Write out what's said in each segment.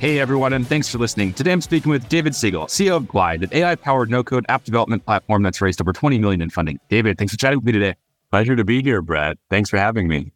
Hey everyone, and thanks for listening. Today I'm speaking with David Siegel, CEO of Glide, an AI-powered no-code app development platform that's raised over 20 million in funding. David, thanks for chatting with me today. Pleasure to be here, Brad. Thanks for having me.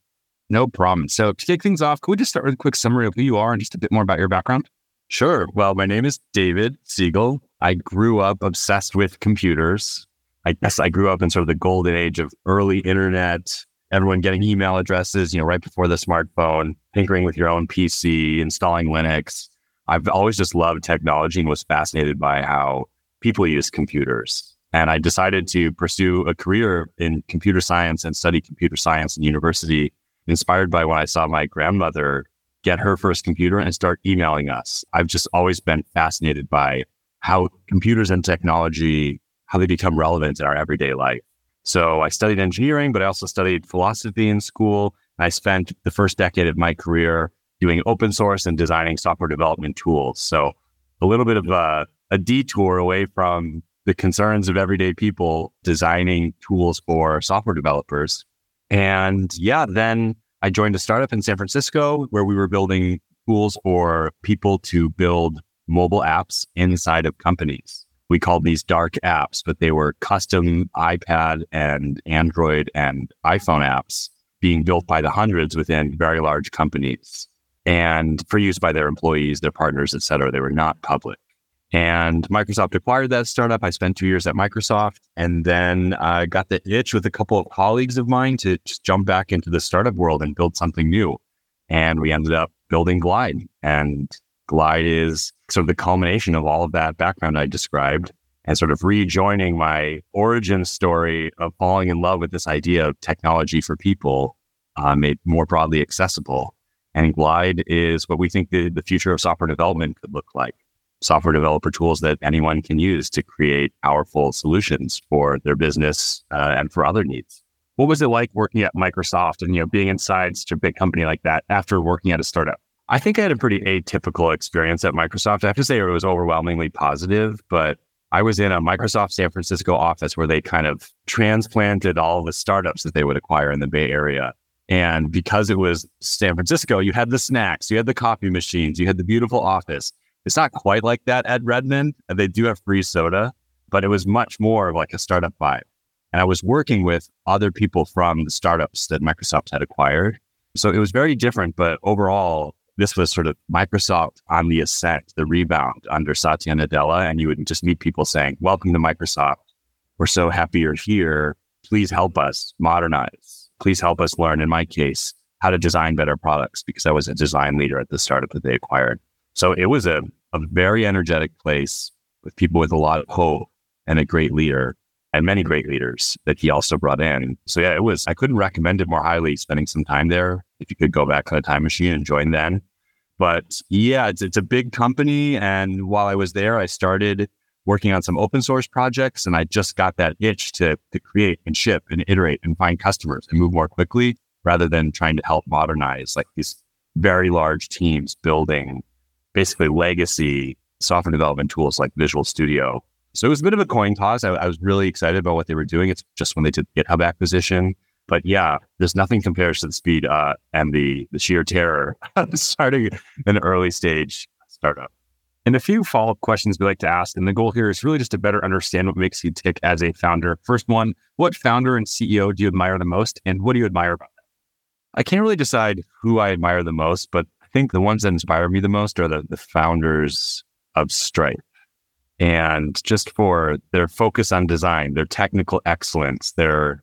No problem. So to kick things off, could we just start with a quick summary of who you are and just a bit more about your background? Sure. Well, my name is David Siegel. I grew up obsessed with computers. I guess I grew up in sort of the golden age of early internet, everyone getting email addresses, you know, right before the smartphone, tinkering with your own PC, installing Linux. I've always just loved technology and was fascinated by how people use computers. And I decided to pursue a career in computer science and study computer science in university, inspired by when I saw my grandmother get her first computer and start emailing us. I've just always been fascinated by how computers and technology, how they become relevant in our everyday life. So I studied engineering, but I also studied philosophy in school. I spent the first decade of my career doing open source and designing software development tools. So a little bit of a, a detour away from the concerns of everyday people designing tools for software developers. And yeah, then I joined a startup in San Francisco where we were building tools for people to build mobile apps inside of companies. We called these dark apps, but they were custom iPad and Android and iPhone apps being built by the hundreds within very large companies and for use by their employees, their partners, et cetera. They were not public. And Microsoft acquired that startup. I spent two years at Microsoft and then I got the itch with a couple of colleagues of mine to just jump back into the startup world and build something new. And we ended up building Glide. And Glide is sort of the culmination of all of that background I described and sort of rejoining my origin story of falling in love with this idea of technology for people uh, made more broadly accessible and Glide is what we think the, the future of software development could look like. Software developer tools that anyone can use to create powerful solutions for their business uh, and for other needs. What was it like working at Microsoft and you know being inside such a big company like that after working at a startup? I think I had a pretty atypical experience at Microsoft. I have to say it was overwhelmingly positive, but I was in a Microsoft San Francisco office where they kind of transplanted all the startups that they would acquire in the Bay Area and because it was San Francisco, you had the snacks, you had the coffee machines, you had the beautiful office. It's not quite like that at Redmond. They do have free soda, but it was much more of like a startup vibe. And I was working with other people from the startups that Microsoft had acquired. So it was very different, but overall, this was sort of Microsoft on the ascent, the rebound under Satya Nadella. And you would just meet people saying, Welcome to Microsoft. We're so happy you're here. Please help us modernize please help us learn, in my case, how to design better products because I was a design leader at the startup that they acquired. So it was a, a very energetic place with people with a lot of hope and a great leader and many great leaders that he also brought in. So yeah, it was, I couldn't recommend it more highly spending some time there. If you could go back on a time machine and join then. But yeah, it's, it's a big company. And while I was there, I started working on some open source projects and I just got that itch to, to create and ship and iterate and find customers and move more quickly rather than trying to help modernize like these very large teams building basically legacy software development tools like Visual Studio. So it was a bit of a coin toss. I, I was really excited about what they were doing. It's just when they did the GitHub acquisition. But yeah, there's nothing compares to the speed uh, and the the sheer terror of starting an early stage startup. And a few follow up questions we like to ask. And the goal here is really just to better understand what makes you tick as a founder. First one, what founder and CEO do you admire the most? And what do you admire about them? I can't really decide who I admire the most, but I think the ones that inspire me the most are the, the founders of Stripe. And just for their focus on design, their technical excellence, their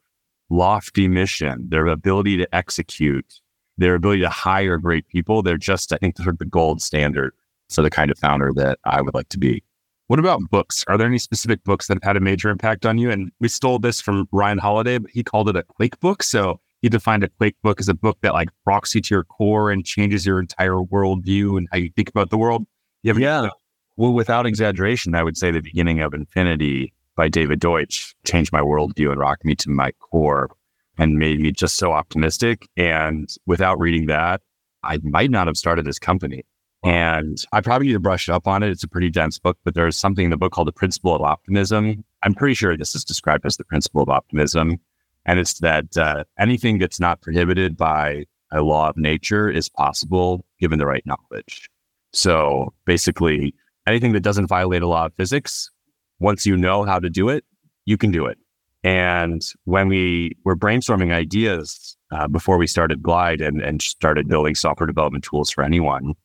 lofty mission, their ability to execute, their ability to hire great people, they're just, I think, sort of the gold standard for the kind of founder that I would like to be. What about books? Are there any specific books that have had a major impact on you? And we stole this from Ryan Holiday, but he called it a Quake book. So he defined a Quake book as a book that like rocks you to your core and changes your entire worldview and how you think about the world. You yeah. Well, without exaggeration, I would say the beginning of Infinity by David Deutsch changed my worldview and rocked me to my core and made me just so optimistic. And without reading that, I might not have started this company. And I probably need to brush up on it. It's a pretty dense book, but there's something in the book called the principle of optimism. I'm pretty sure this is described as the principle of optimism. And it's that uh, anything that's not prohibited by a law of nature is possible given the right knowledge. So basically, anything that doesn't violate a law of physics, once you know how to do it, you can do it. And when we were brainstorming ideas uh, before we started Glide and, and started building software development tools for anyone,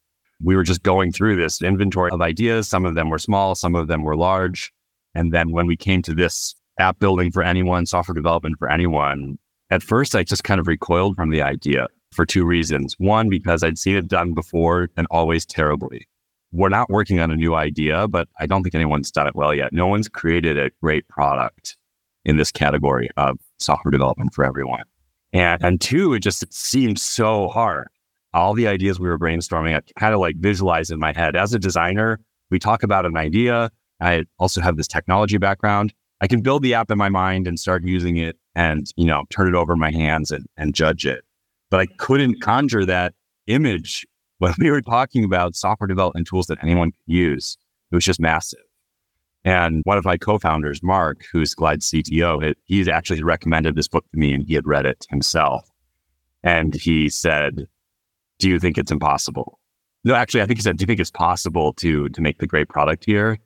we were just going through this inventory of ideas. Some of them were small, some of them were large. And then when we came to this app building for anyone, software development for anyone, at first I just kind of recoiled from the idea for two reasons. One, because I'd seen it done before and always terribly. We're not working on a new idea, but I don't think anyone's done it well yet. No one's created a great product in this category of software development for everyone. And, and two, it just it seemed so hard. All the ideas we were brainstorming, I kind of like visualize in my head. As a designer, we talk about an idea. I also have this technology background. I can build the app in my mind and start using it and, you know, turn it over my hands and, and judge it. But I couldn't conjure that image when we were talking about software development tools that anyone could use. It was just massive. And one of my co-founders, Mark, who's Glide's CTO, he's actually recommended this book to me and he had read it himself. And he said, Do you think it's impossible? No, actually, I think he said, Do you think it's possible to to make the great product here?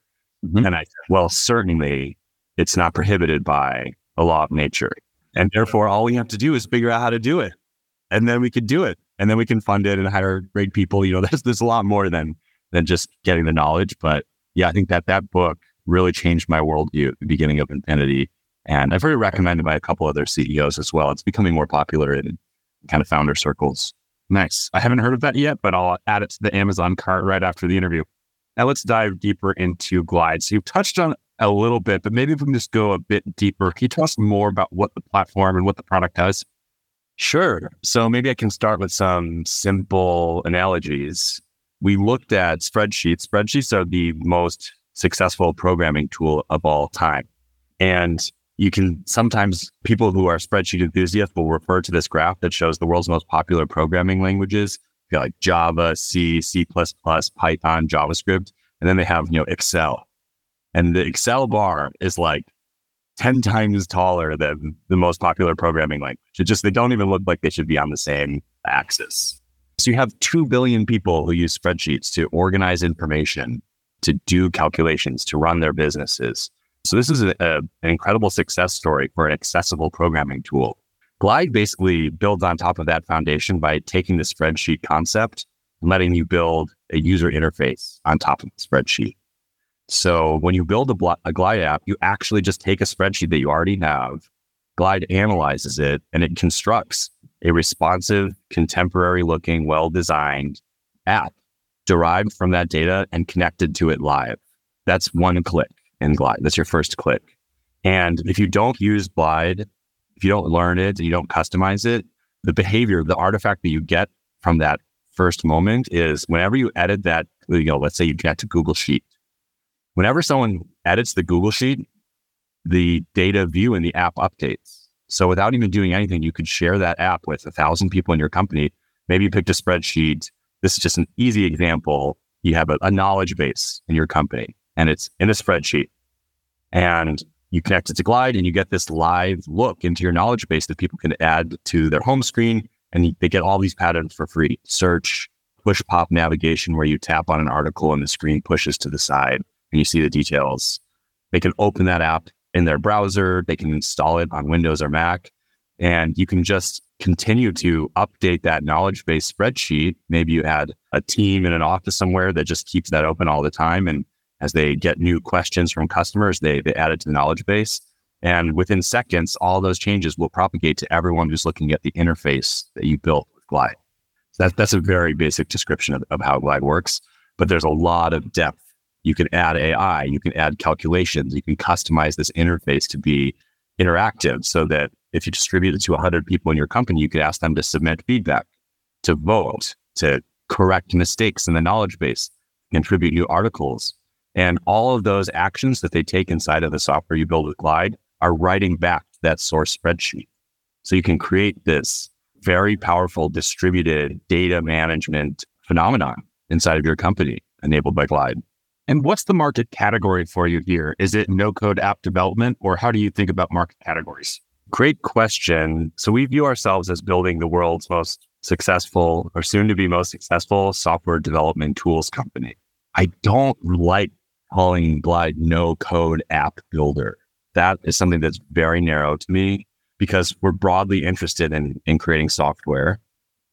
Mm-hmm. And I said, Well, certainly it's not prohibited by a law of nature. And therefore, all we have to do is figure out how to do it. And then we can do it. And then we can fund it and hire great people. You know, there's, there's a lot more than, than just getting the knowledge. But yeah, I think that that book really changed my worldview at the beginning of Infinity. And I've heard it recommended by a couple other CEOs as well. It's becoming more popular in kind of founder circles. Nice. I haven't heard of that yet, but I'll add it to the Amazon cart right after the interview. Now let's dive deeper into Glide. So you've touched on a little bit, but maybe if we can just go a bit deeper. Can you tell us more about what the platform and what the product does? Sure. So maybe I can start with some simple analogies. We looked at spreadsheets. Spreadsheets are the most successful programming tool of all time. And you can sometimes people who are spreadsheet enthusiasts will refer to this graph that shows the world's most popular programming languages, like Java, C, C++, Python, JavaScript, and then they have, you know, Excel. And the Excel bar is like 10 times taller than the most popular programming language. It just, they don't even look like they should be on the same axis. So you have 2 billion people who use spreadsheets to organize information, to do calculations, to run their businesses. So this is a, a, an incredible success story for an accessible programming tool. Glide basically builds on top of that foundation by taking the spreadsheet concept and letting you build a user interface on top of the spreadsheet. So when you build a, a Glide app, you actually just take a spreadsheet that you already have, Glide analyzes it, and it constructs a responsive, contemporary looking, well designed app derived from that data and connected to it live. That's one click in Glide. That's your first click. And if you don't use Glide, if you don't learn it and you don't customize it, the behavior, the artifact that you get from that first moment is whenever you edit that, you know, let's say you connect to Google Sheet whenever someone edits the Google Sheet, the data view in the app updates. So without even doing anything, you could share that app with a thousand people in your company. Maybe you picked a spreadsheet. This is just an easy example. You have a, a knowledge base in your company and it's in a spreadsheet and you connect it to Glide and you get this live look into your knowledge base that people can add to their home screen and they get all these patterns for free. Search, push pop navigation where you tap on an article and the screen pushes to the side and you see the details. They can open that app in their browser, they can install it on Windows or Mac, and you can just continue to update that knowledge base spreadsheet. Maybe you had a team in an office somewhere that just keeps that open all the time. And as they get new questions from customers, they, they add it to the knowledge base. And within seconds, all those changes will propagate to everyone who's looking at the interface that you built with Glide. So that, that's a very basic description of, of how Glide works, but there's a lot of depth you can add AI, you can add calculations, you can customize this interface to be interactive so that If you distribute it to 100 people in your company, you could ask them to submit feedback, to vote, to correct mistakes in the knowledge base, contribute new articles. And all of those actions that they take inside of the software you build with Glide are writing back to that source spreadsheet. So you can create this very powerful distributed data management phenomenon inside of your company enabled by Glide. And what's the market category for you here? Is it no code app development, or how do you think about market categories? Great question. So we view ourselves as building the world's most successful or soon to be most successful software development tools company. I don't like calling Glide no code app builder. That is something that's very narrow to me because we're broadly interested in, in creating software.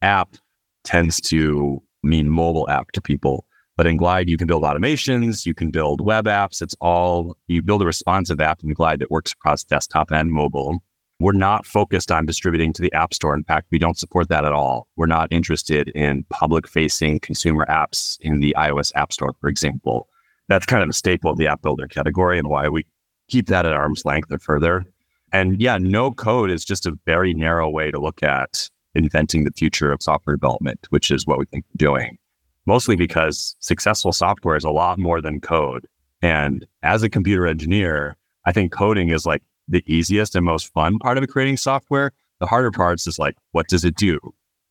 App tends to mean mobile app to people. But in Glide, you can build automations, you can build web apps. It's all, you build a responsive app in Glide that works across desktop and mobile. We're not focused on distributing to the App Store. In fact, we don't support that at all. We're not interested in public facing consumer apps in the iOS App Store, for example. That's kind of a staple of the app builder category and why we keep that at arm's length or further. And yeah, no code is just a very narrow way to look at inventing the future of software development, which is what we think we're doing. Mostly because successful software is a lot more than code. And as a computer engineer, I think coding is like the easiest and most fun part of creating software. The harder parts is like, what does it do?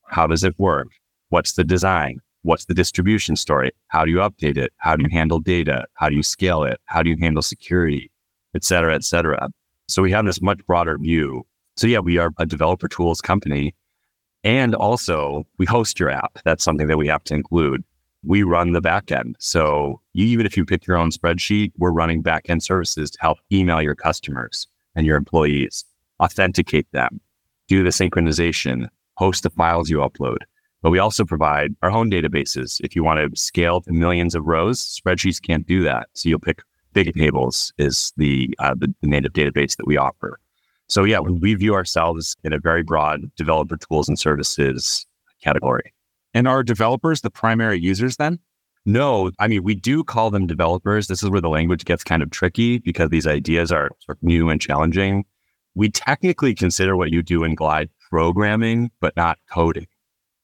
How does it work? What's the design? What's the distribution story? How do you update it? How do you handle data? How do you scale it? How do you handle security? Et cetera, et cetera. So we have this much broader view. So yeah, we are a developer tools company. And also we host your app. That's something that we have to include. We run the backend. So you, even if you pick your own spreadsheet, we're running backend services to help email your customers and your employees, authenticate them, do the synchronization, host the files you upload. But we also provide our own databases. If you want to scale to millions of rows, spreadsheets can't do that. So you'll pick Big Tables is the, uh, the, the native database that we offer. So yeah, we view ourselves in a very broad developer tools and services category. And are developers the primary users then? No, I mean, we do call them developers. This is where the language gets kind of tricky because these ideas are sort of new and challenging. We technically consider what you do in Glide programming, but not coding.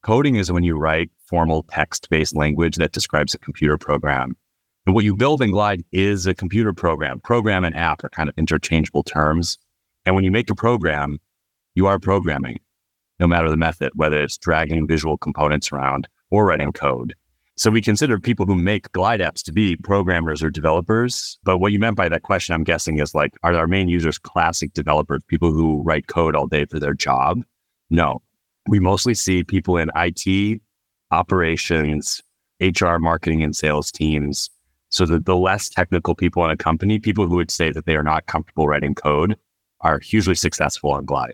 Coding is when you write formal text based language that describes a computer program. And what you build in Glide is a computer program. Program and app are kind of interchangeable terms. And when you make a program, you are programming, no matter the method, whether it's dragging visual components around or writing code. So we consider people who make Glide apps to be programmers or developers. But what you meant by that question, I'm guessing, is like, are our main users classic developers, people who write code all day for their job? No. We mostly see people in IT, operations, HR, marketing, and sales teams. So that the less technical people in a company, people who would say that they are not comfortable writing code, are hugely successful on Glide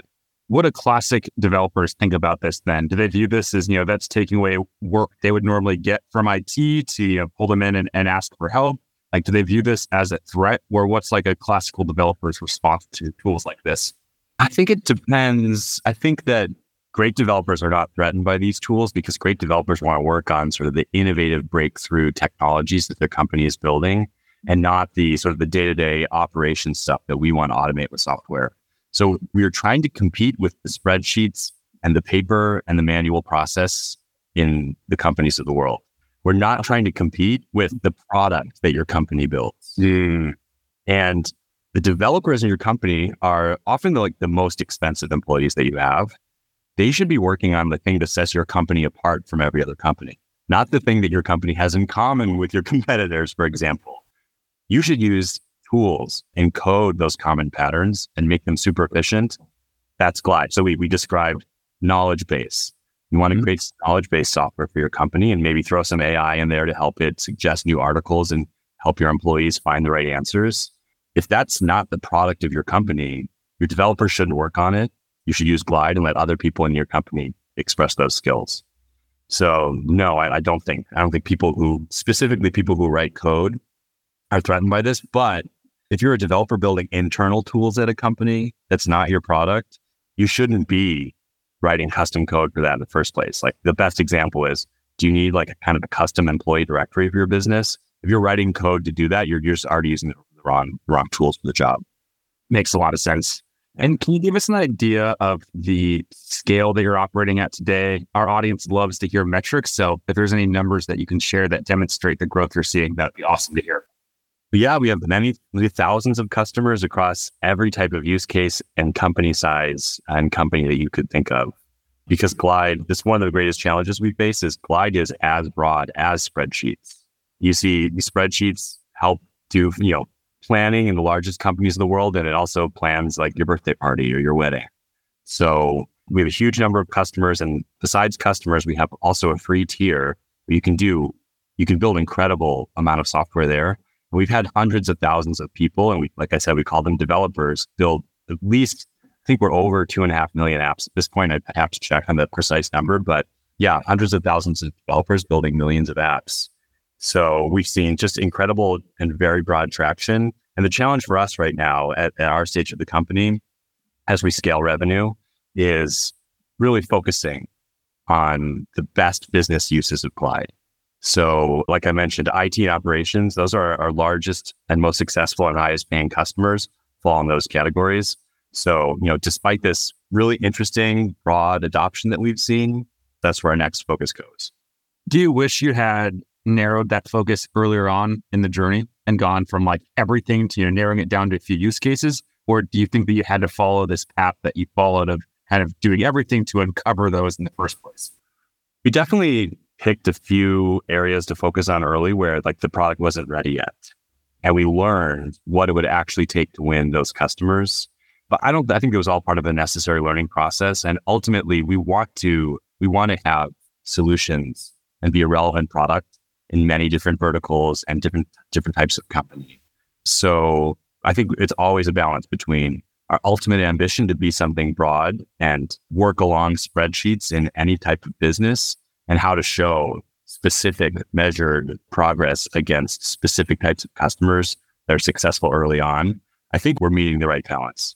what do classic developers think about this then? Do they view this as, you know, that's taking away work they would normally get from IT to you know, pull them in and, and ask for help? Like, do they view this as a threat or what's like a classical developer's response to tools like this? I think it depends. I think that great developers are not threatened by these tools because great developers want to work on sort of the innovative breakthrough technologies that their company is building and not the sort of the day-to-day operation stuff that we want to automate with software. So we are trying to compete with the spreadsheets and the paper and the manual process in the companies of the world. We're not trying to compete with the product that your company builds. Mm. And the developers in your company are often the, like the most expensive employees that you have. They should be working on the thing that sets your company apart from every other company, not the thing that your company has in common with your competitors, for example. You should use tools encode those common patterns and make them super efficient, that's Glide. So we, we described knowledge base. You want to mm-hmm. create knowledge based software for your company and maybe throw some AI in there to help it suggest new articles and help your employees find the right answers. If that's not the product of your company, your developers shouldn't work on it. You should use Glide and let other people in your company express those skills. So no, I, I don't think I don't think people who specifically people who write code are threatened by this, but if you're a developer building internal tools at a company that's not your product, you shouldn't be writing custom code for that in the first place. Like the best example is, do you need like a kind of a custom employee directory for your business? If you're writing code to do that, you're, you're just already using the wrong, wrong tools for the job. Makes a lot of sense. And can you give us an idea of the scale that you're operating at today? Our audience loves to hear metrics. So if there's any numbers that you can share that demonstrate the growth you're seeing, that'd be awesome to hear. Yeah, we have many, thousands of customers across every type of use case and company size and company that you could think of. Because Glide, this is one of the greatest challenges we face is Glide is as broad as spreadsheets. You see spreadsheets help do, you know, planning in the largest companies in the world, and it also plans like your birthday party or your wedding. So we have a huge number of customers, and besides customers, we have also a free tier where you can do you can build incredible amount of software there. And we've had hundreds of thousands of people, and we, like I said, we call them developers, build at least. I think we're over two and a half million apps at this point. I have to check on the precise number, but yeah, hundreds of thousands of developers building millions of apps. So we've seen just incredible and very broad traction. And the challenge for us right now at, at our stage of the company, as we scale revenue, is really focusing on the best business uses Glide. So, like I mentioned, IT and operations, those are our largest and most successful and highest paying customers fall in those categories. So, you know, despite this really interesting broad adoption that we've seen, that's where our next focus goes. Do you wish you had narrowed that focus earlier on in the journey and gone from like everything to you know, narrowing it down to a few use cases? Or do you think that you had to follow this path that you followed of kind of doing everything to uncover those in the first place? We definitely picked a few areas to focus on early where like the product wasn't ready yet. And we learned what it would actually take to win those customers. But I don't I think it was all part of a necessary learning process. And ultimately we want to we want to have solutions and be a relevant product in many different verticals and different different types of company. So I think it's always a balance between our ultimate ambition to be something broad and work along spreadsheets in any type of business and how to show specific measured progress against specific types of customers that are successful early on. I think we're meeting the right balance.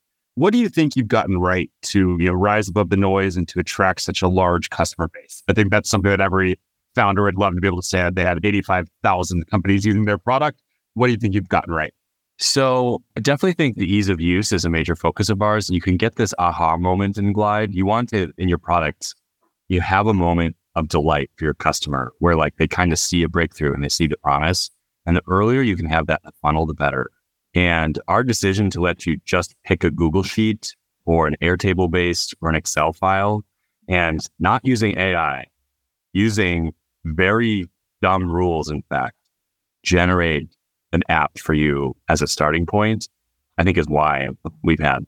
What do you think you've gotten right to you know rise above the noise and to attract such a large customer base? I think that's something that every founder would love to be able to say they had 85,000 companies using their product. What do you think you've gotten right? So I definitely think the ease of use is a major focus of ours. You can get this aha moment in Glide. You want it in your product. You have a moment of delight for your customer where like they kind of see a breakthrough and they see the promise. And the earlier you can have that funnel, the better. And our decision to let you just pick a Google Sheet or an Airtable based or an Excel file and not using AI, using very dumb rules, in fact, generate an app for you as a starting point, I think is why we've had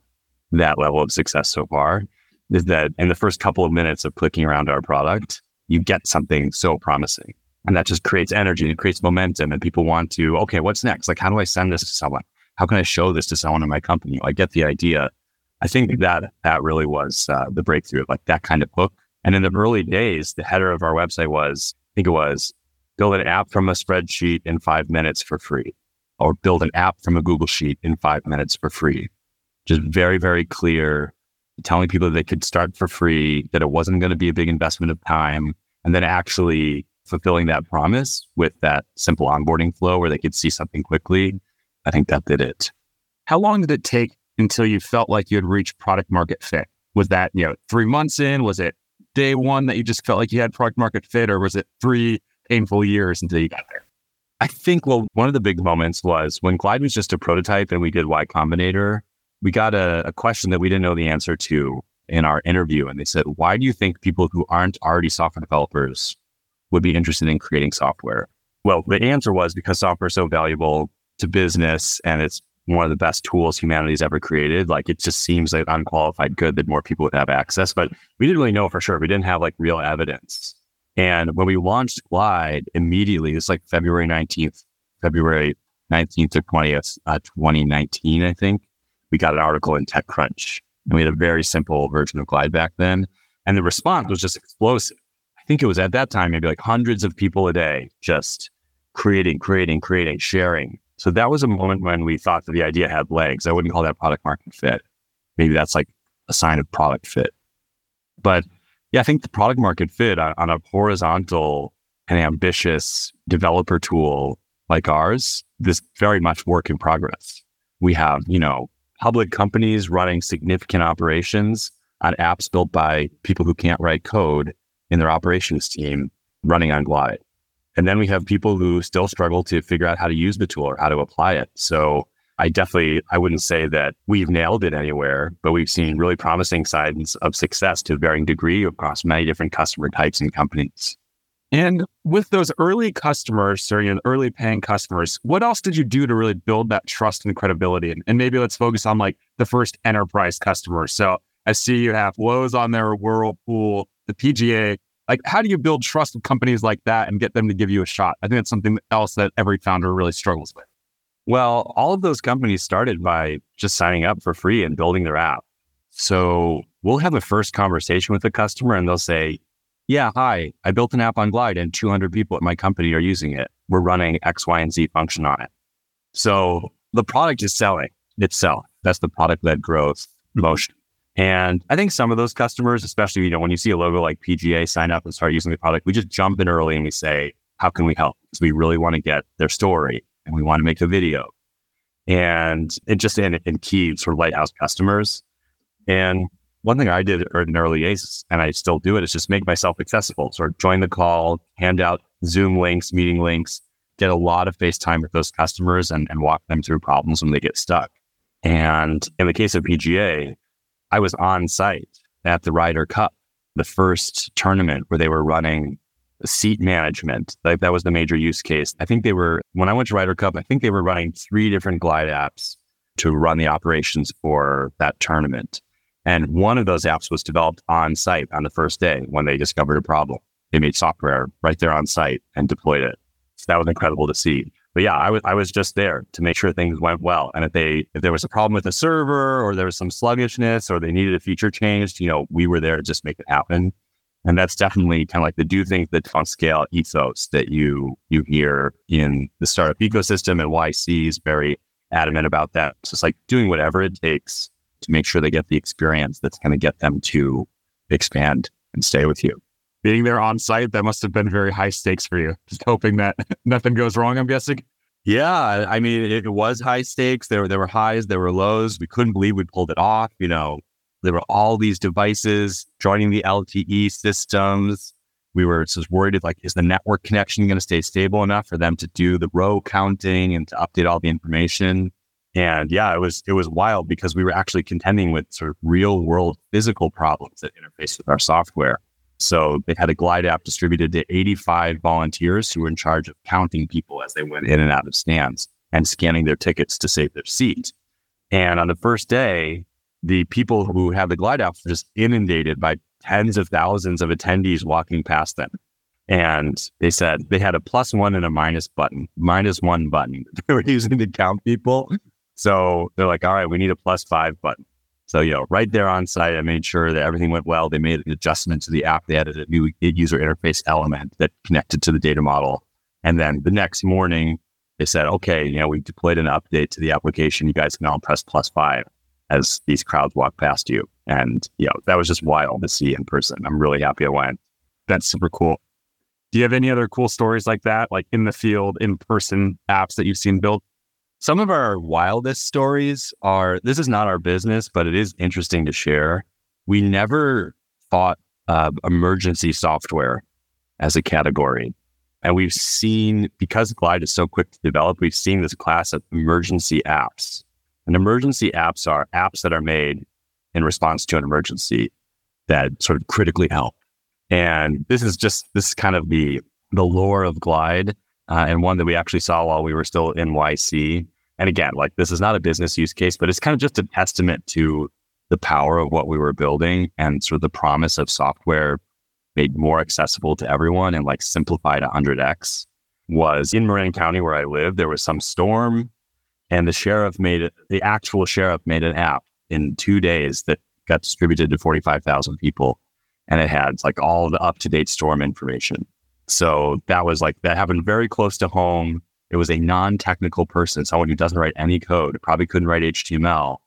that level of success so far. Is that in the first couple of minutes of clicking around our product, you get something so promising. And that just creates energy, it creates momentum, and people want to, okay, what's next? Like, how do I send this to someone? How can I show this to someone in my company? I get the idea. I think that that really was uh, the breakthrough, of like that kind of hook. And in the early days, the header of our website was, I think it was, build an app from a spreadsheet in five minutes for free, or build an app from a Google Sheet in five minutes for free. Just very, very clear, telling people they could start for free, that it wasn't going to be a big investment of time, and then actually fulfilling that promise with that simple onboarding flow where they could see something quickly I think that did it. How long did it take until you felt like you had reached product market fit? Was that, you know, three months in? Was it day one that you just felt like you had product market fit, or was it three painful years until you got there? I think, well, one of the big moments was when Glide was just a prototype and we did Y Combinator, we got a, a question that we didn't know the answer to in our interview. And they said, why do you think people who aren't already software developers would be interested in creating software? Well, the answer was because software is so valuable, to business and it's one of the best tools humanity's ever created. Like it just seems like unqualified good that more people would have access, but we didn't really know for sure. We didn't have like real evidence. And when we launched Glide immediately, it's like February 19th, February 19th or 20th, uh, 2019, I think, we got an article in TechCrunch And we had a very simple version of Glide back then. And the response was just explosive. I think it was at that time, maybe like hundreds of people a day just creating, creating, creating, sharing. So that was a moment when we thought that the idea had legs. I wouldn't call that product market fit. Maybe that's like a sign of product fit. But yeah, I think the product market fit on, on a horizontal and ambitious developer tool like ours, this very much work in progress. We have, you know, public companies running significant operations on apps built by people who can't write code in their operations team running on Glide. And then we have people who still struggle to figure out how to use the tool or how to apply it. So I definitely, I wouldn't say that we've nailed it anywhere, but we've seen really promising signs of success to varying degree across many different customer types and companies. And with those early customers, or you know, early paying customers, what else did you do to really build that trust and credibility? And, and maybe let's focus on like the first enterprise customer. So I see you have Lowe's on there, Whirlpool, the PGA. Like, how do you build trust with companies like that and get them to give you a shot? I think that's something else that every founder really struggles with. Well, all of those companies started by just signing up for free and building their app. So we'll have a first conversation with the customer and they'll say, Yeah, hi, I built an app on Glide and 200 people at my company are using it. We're running X, Y, and Z function on it. So the product is selling itself. That's the product led growth motion. And I think some of those customers, especially, you know, when you see a logo like PGA sign up and start using the product, we just jump in early and we say, how can we help? Because we really want to get their story and we want to make a video. And it just in, in key sort of lighthouse customers. And one thing I did er, in early days, and I still do it, is just make myself accessible. Sort of join the call, hand out Zoom links, meeting links, get a lot of FaceTime with those customers and, and walk them through problems when they get stuck. And in the case of PGA, I was on site at the Ryder Cup, the first tournament where they were running seat management. Like that was the major use case. I think they were, when I went to Ryder Cup, I think they were running three different Glide apps to run the operations for that tournament. And one of those apps was developed on site on the first day when they discovered a problem. They made software right there on site and deployed it. So that was incredible to see but yeah, I was I was just there to make sure things went well. And if they if there was a problem with the server or there was some sluggishness or they needed a feature changed, you know, we were there to just make it happen. And that's definitely kind of like the do things that on scale ethos that you you hear in the startup ecosystem and YC is very adamant about that. So it's like doing whatever it takes to make sure they get the experience that's going to get them to expand and stay with you being there on site, that must have been very high stakes for you. Just hoping that nothing goes wrong, I'm guessing. Yeah. I mean, it, was high stakes. There, there were highs, there were lows. We couldn't believe we pulled it off. You know, there were all these devices joining the LTE systems. We were just worried like, is the network connection going to stay stable enough for them to do the row counting and to update all the information? And yeah, it was it was wild because we were actually contending with sort of real world physical problems that interface with our software. So they had a glide app distributed to 85 volunteers who were in charge of counting people as they went in and out of stands and scanning their tickets to save their seat. And on the first day, the people who had the glide app were just inundated by tens of thousands of attendees walking past them. And they said they had a plus one and a minus button, minus one button they were using to count people. So they're like, all right, we need a plus five button. So, you know, right there on site, I made sure that everything went well. They made an adjustment to the app. They added a new user interface element that connected to the data model. And then the next morning, they said, okay, you know, we deployed an update to the application. You guys can all press plus five as these crowds walk past you. And, you know, that was just wild to see in person. I'm really happy I went. That's super cool. Do you have any other cool stories like that, like in the field, in person apps that you've seen built? Some of our wildest stories are this is not our business, but it is interesting to share. We never thought emergency software as a category. And we've seen, because Glide is so quick to develop, we've seen this class of emergency apps. And emergency apps are apps that are made in response to an emergency that sort of critically help. And this is just, this is kind of the, the lore of Glide uh, and one that we actually saw while we were still in YC. And again, like this is not a business use case, but it's kind of just a testament to the power of what we were building and sort of the promise of software made more accessible to everyone and like simplified 100x was in Marin County where I live. There was some storm and the sheriff made it, the actual sheriff made an app in two days that got distributed to 45,000 people and it had like all the up to date storm information. So that was like, that happened very close to home. It was a non technical person, someone who doesn't write any code, probably couldn't write HTML,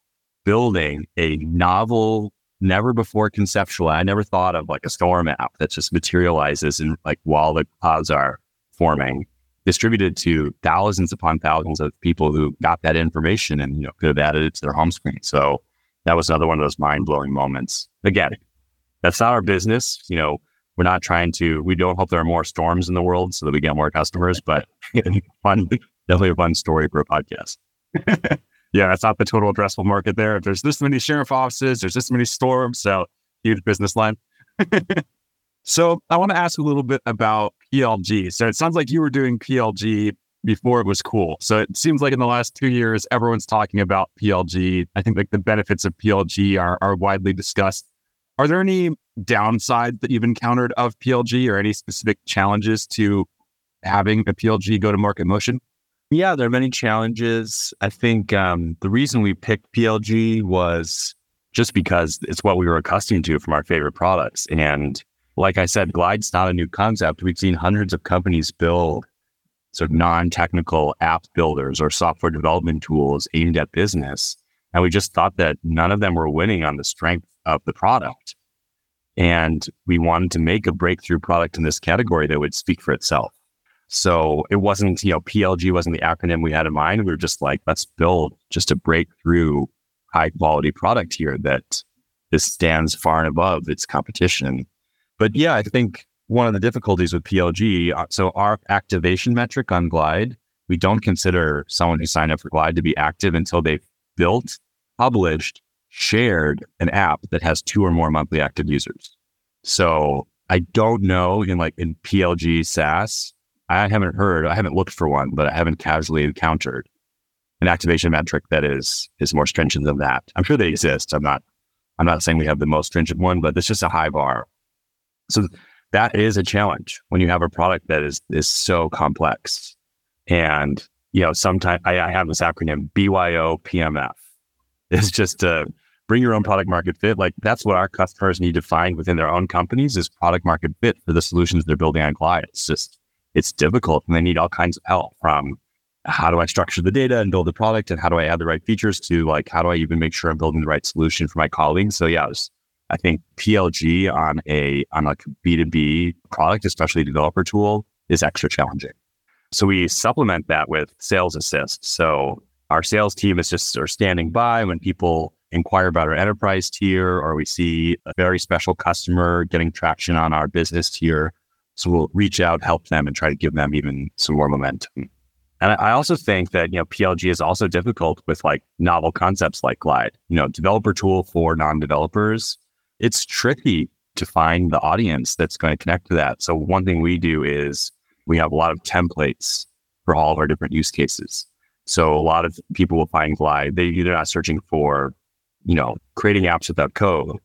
building a novel, never before conceptual. I never thought of like a storm app that just materializes and like while the clouds are forming, distributed to thousands upon thousands of people who got that information and you know could have added it to their home screen. So that was another one of those mind blowing moments. Again, that's not our business. You know, we're not trying to. We don't hope there are more storms in the world so that we get more customers. But fun, definitely a fun story for a podcast. yeah, that's not the total addressable market there. If there's this many sheriff offices, there's this many storms, so huge business line. so I want to ask a little bit about PLG. So it sounds like you were doing PLG before it was cool. So it seems like in the last two years, everyone's talking about PLG. I think like the benefits of PLG are, are widely discussed. Are there any downsides that you've encountered of PLG or any specific challenges to having a PLG go to market motion? Yeah, there are many challenges. I think um, the reason we picked PLG was just because it's what we were accustomed to from our favorite products. And like I said, Glide's not a new concept. We've seen hundreds of companies build sort of non-technical app builders or software development tools aimed at business. And we just thought that none of them were winning on the strength of the product. And we wanted to make a breakthrough product in this category that would speak for itself. So it wasn't, you know, PLG wasn't the acronym we had in mind. We were just like, let's build just a breakthrough high quality product here that this stands far and above its competition. But yeah, I think one of the difficulties with PLG, uh, so our activation metric on Glide, we don't consider someone who signed up for Glide to be active until they've built, published, shared an app that has two or more monthly active users. So I don't know in like in PLG SaaS, I haven't heard, I haven't looked for one, but I haven't casually encountered an activation metric that is is more stringent than that. I'm sure they exist. I'm not I'm not saying we have the most stringent one, but it's just a high bar. So that is a challenge when you have a product that is is so complex. And you know, sometimes I, I have this acronym BYO PMF. It's just to bring your own product market fit. Like that's what our customers need to find within their own companies is product market fit for the solutions they're building on Glide. It's just it's difficult and they need all kinds of help from how do I structure the data and build the product and how do I add the right features to like how do I even make sure I'm building the right solution for my colleagues. So yeah, was, I think PLG on a on like B2B product, especially developer tool, is extra challenging. So we supplement that with sales assist. So our sales team is just of standing by when people inquire about our enterprise tier or we see a very special customer getting traction on our business tier so we'll reach out, help them, and try to give them even some more momentum. And I also think that you know PLG is also difficult with like novel concepts like Glide. You know, developer tool for non-developers. It's tricky to find the audience that's going to connect to that. So one thing we do is we have a lot of templates for all of our different use cases. So a lot of people will find Glide. They they're not searching for, you know, creating apps without code.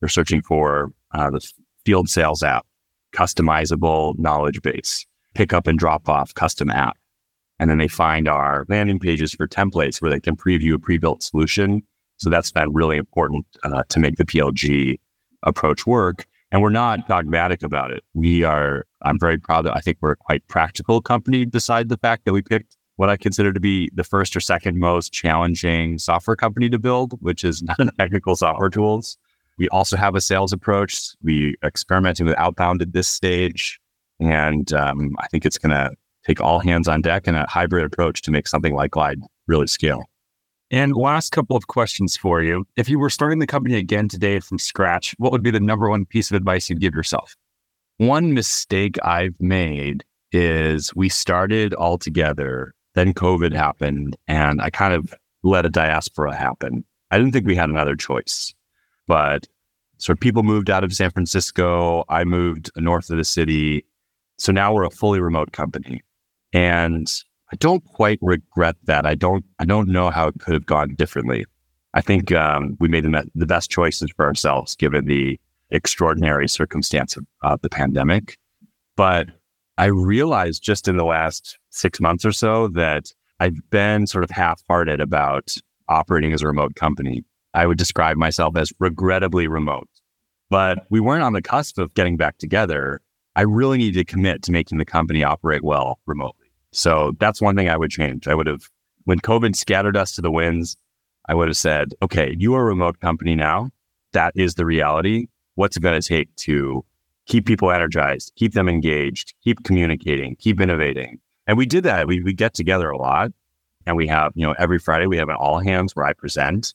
They're searching for uh, the field sales app customizable knowledge base, pick up and drop off custom app. And then they find our landing pages for templates where they can preview a pre-built solution. So that's been really important uh, to make the PLG approach work. And we're not dogmatic about it. We are, I'm very proud that I think we're a quite practical company beside the fact that we picked what I consider to be the first or second most challenging software company to build, which is non-technical software tools. We also have a sales approach. We experimenting with outbound at this stage. And um, I think it's going to take all hands on deck and a hybrid approach to make something like Glide really scale. And last couple of questions for you. If you were starting the company again today from scratch, what would be the number one piece of advice you'd give yourself? One mistake I've made is we started all together, then COVID happened, and I kind of let a diaspora happen. I didn't think we had another choice. But of people moved out of San Francisco. I moved north of the city. So now we're a fully remote company. And I don't quite regret that. I don't, I don't know how it could have gone differently. I think um, we made the, the best choices for ourselves given the extraordinary circumstance of uh, the pandemic. But I realized just in the last six months or so that I've been sort of half hearted about operating as a remote company. I would describe myself as regrettably remote. But we weren't on the cusp of getting back together. I really needed to commit to making the company operate well remotely. So that's one thing I would change. I would have, when COVID scattered us to the winds, I would have said, okay, you are a remote company now. That is the reality. What's it going to take to keep people energized, keep them engaged, keep communicating, keep innovating? And we did that. We, we get together a lot and we have, you know, every Friday we have an all hands where I present.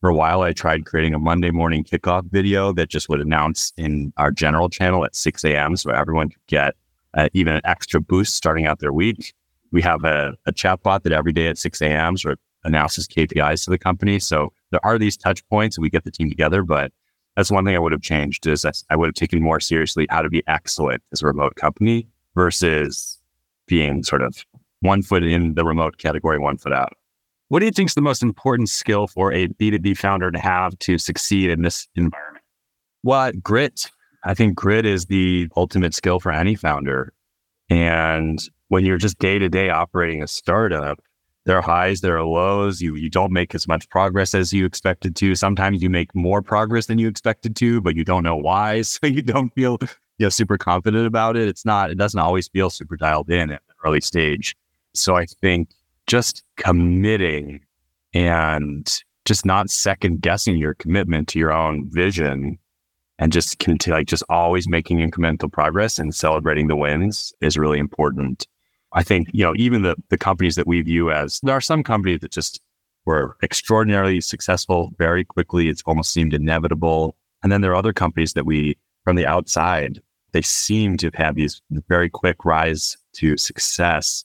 For a while, I tried creating a Monday morning kickoff video that just would announce in our general channel at 6 a.m. so everyone could get uh, even an extra boost starting out their week. We have a, a chatbot that every day at 6 a.m. sort of announces KPIs to the company. So there are these touch points and we get the team together, but that's one thing I would have changed is I would have taken more seriously how to be excellent as a remote company versus being sort of one foot in the remote category, one foot out. What do you think is the most important skill for a B2B founder to have to succeed in this environment? Well, grit. I think grit is the ultimate skill for any founder. And when you're just day to day operating a startup, there are highs, there are lows. You you don't make as much progress as you expected to. Sometimes you make more progress than you expected to, but you don't know why. So you don't feel you know super confident about it. It's not, it doesn't always feel super dialed in at the early stage. So I think just committing and just not second guessing your commitment to your own vision and just continue, like just always making incremental progress and celebrating the wins is really important. I think, you know, even the, the companies that we view as there are some companies that just were extraordinarily successful very quickly. It's almost seemed inevitable. And then there are other companies that we, from the outside, they seem to have had these very quick rise to success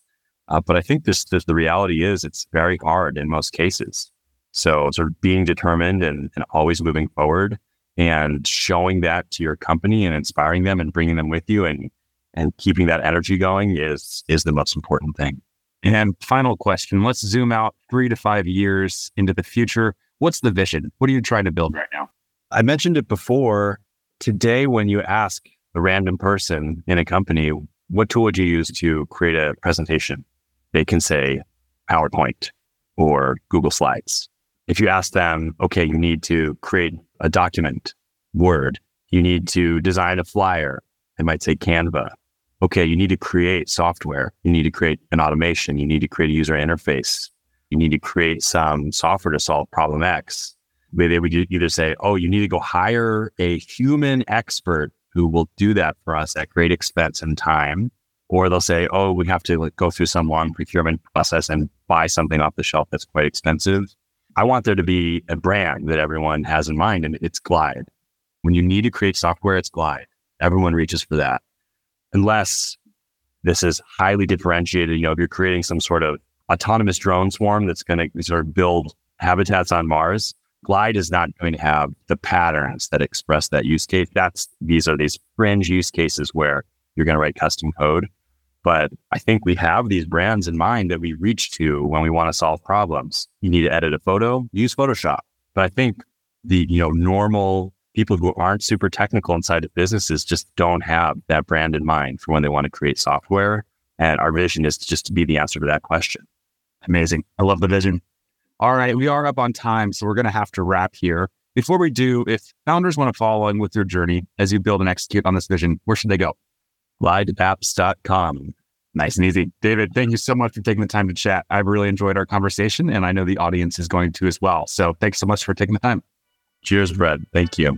uh, but I think this, this, the reality is it's very hard in most cases. So sort of being determined and, and always moving forward and showing that to your company and inspiring them and bringing them with you and and keeping that energy going is is the most important thing. And final question, let's zoom out 3 to 5 years into the future. What's the vision? What are you trying to build right now? I mentioned it before. Today when you ask a random person in a company, what tool would you use to create a presentation? they can say PowerPoint or Google Slides. If you ask them, okay, you need to create a document, Word, you need to design a flyer, they might say Canva. Okay, you need to create software, you need to create an automation, you need to create a user interface, you need to create some software to solve problem X. Maybe they would either say, oh, you need to go hire a human expert who will do that for us at great expense and time or they'll say, oh, we have to go through some long procurement process and buy something off the shelf that's quite expensive. I want there to be a brand that everyone has in mind, and it's Glide. When you need to create software, it's Glide. Everyone reaches for that. Unless this is highly differentiated, you know, if you're creating some sort of autonomous drone swarm that's going to sort of build habitats on Mars, Glide is not going to have the patterns that express that use case. That's these are these fringe use cases where you're going to write custom code. But I think we have these brands in mind that we reach to when we want to solve problems. You need to edit a photo, use Photoshop. But I think the, you know, normal people who aren't super technical inside of businesses just don't have that brand in mind for when they want to create software. And our vision is just to be the answer to that question. Amazing. I love the vision. All right. We are up on time. So we're going to have to wrap here. Before we do, if founders want to follow along with your journey as you build and execute on this vision, where should they go? glideapps.com. Nice and easy. David, thank you so much for taking the time to chat. I've really enjoyed our conversation, and I know the audience is going to as well. So thanks so much for taking the time. Cheers, Brad. Thank you.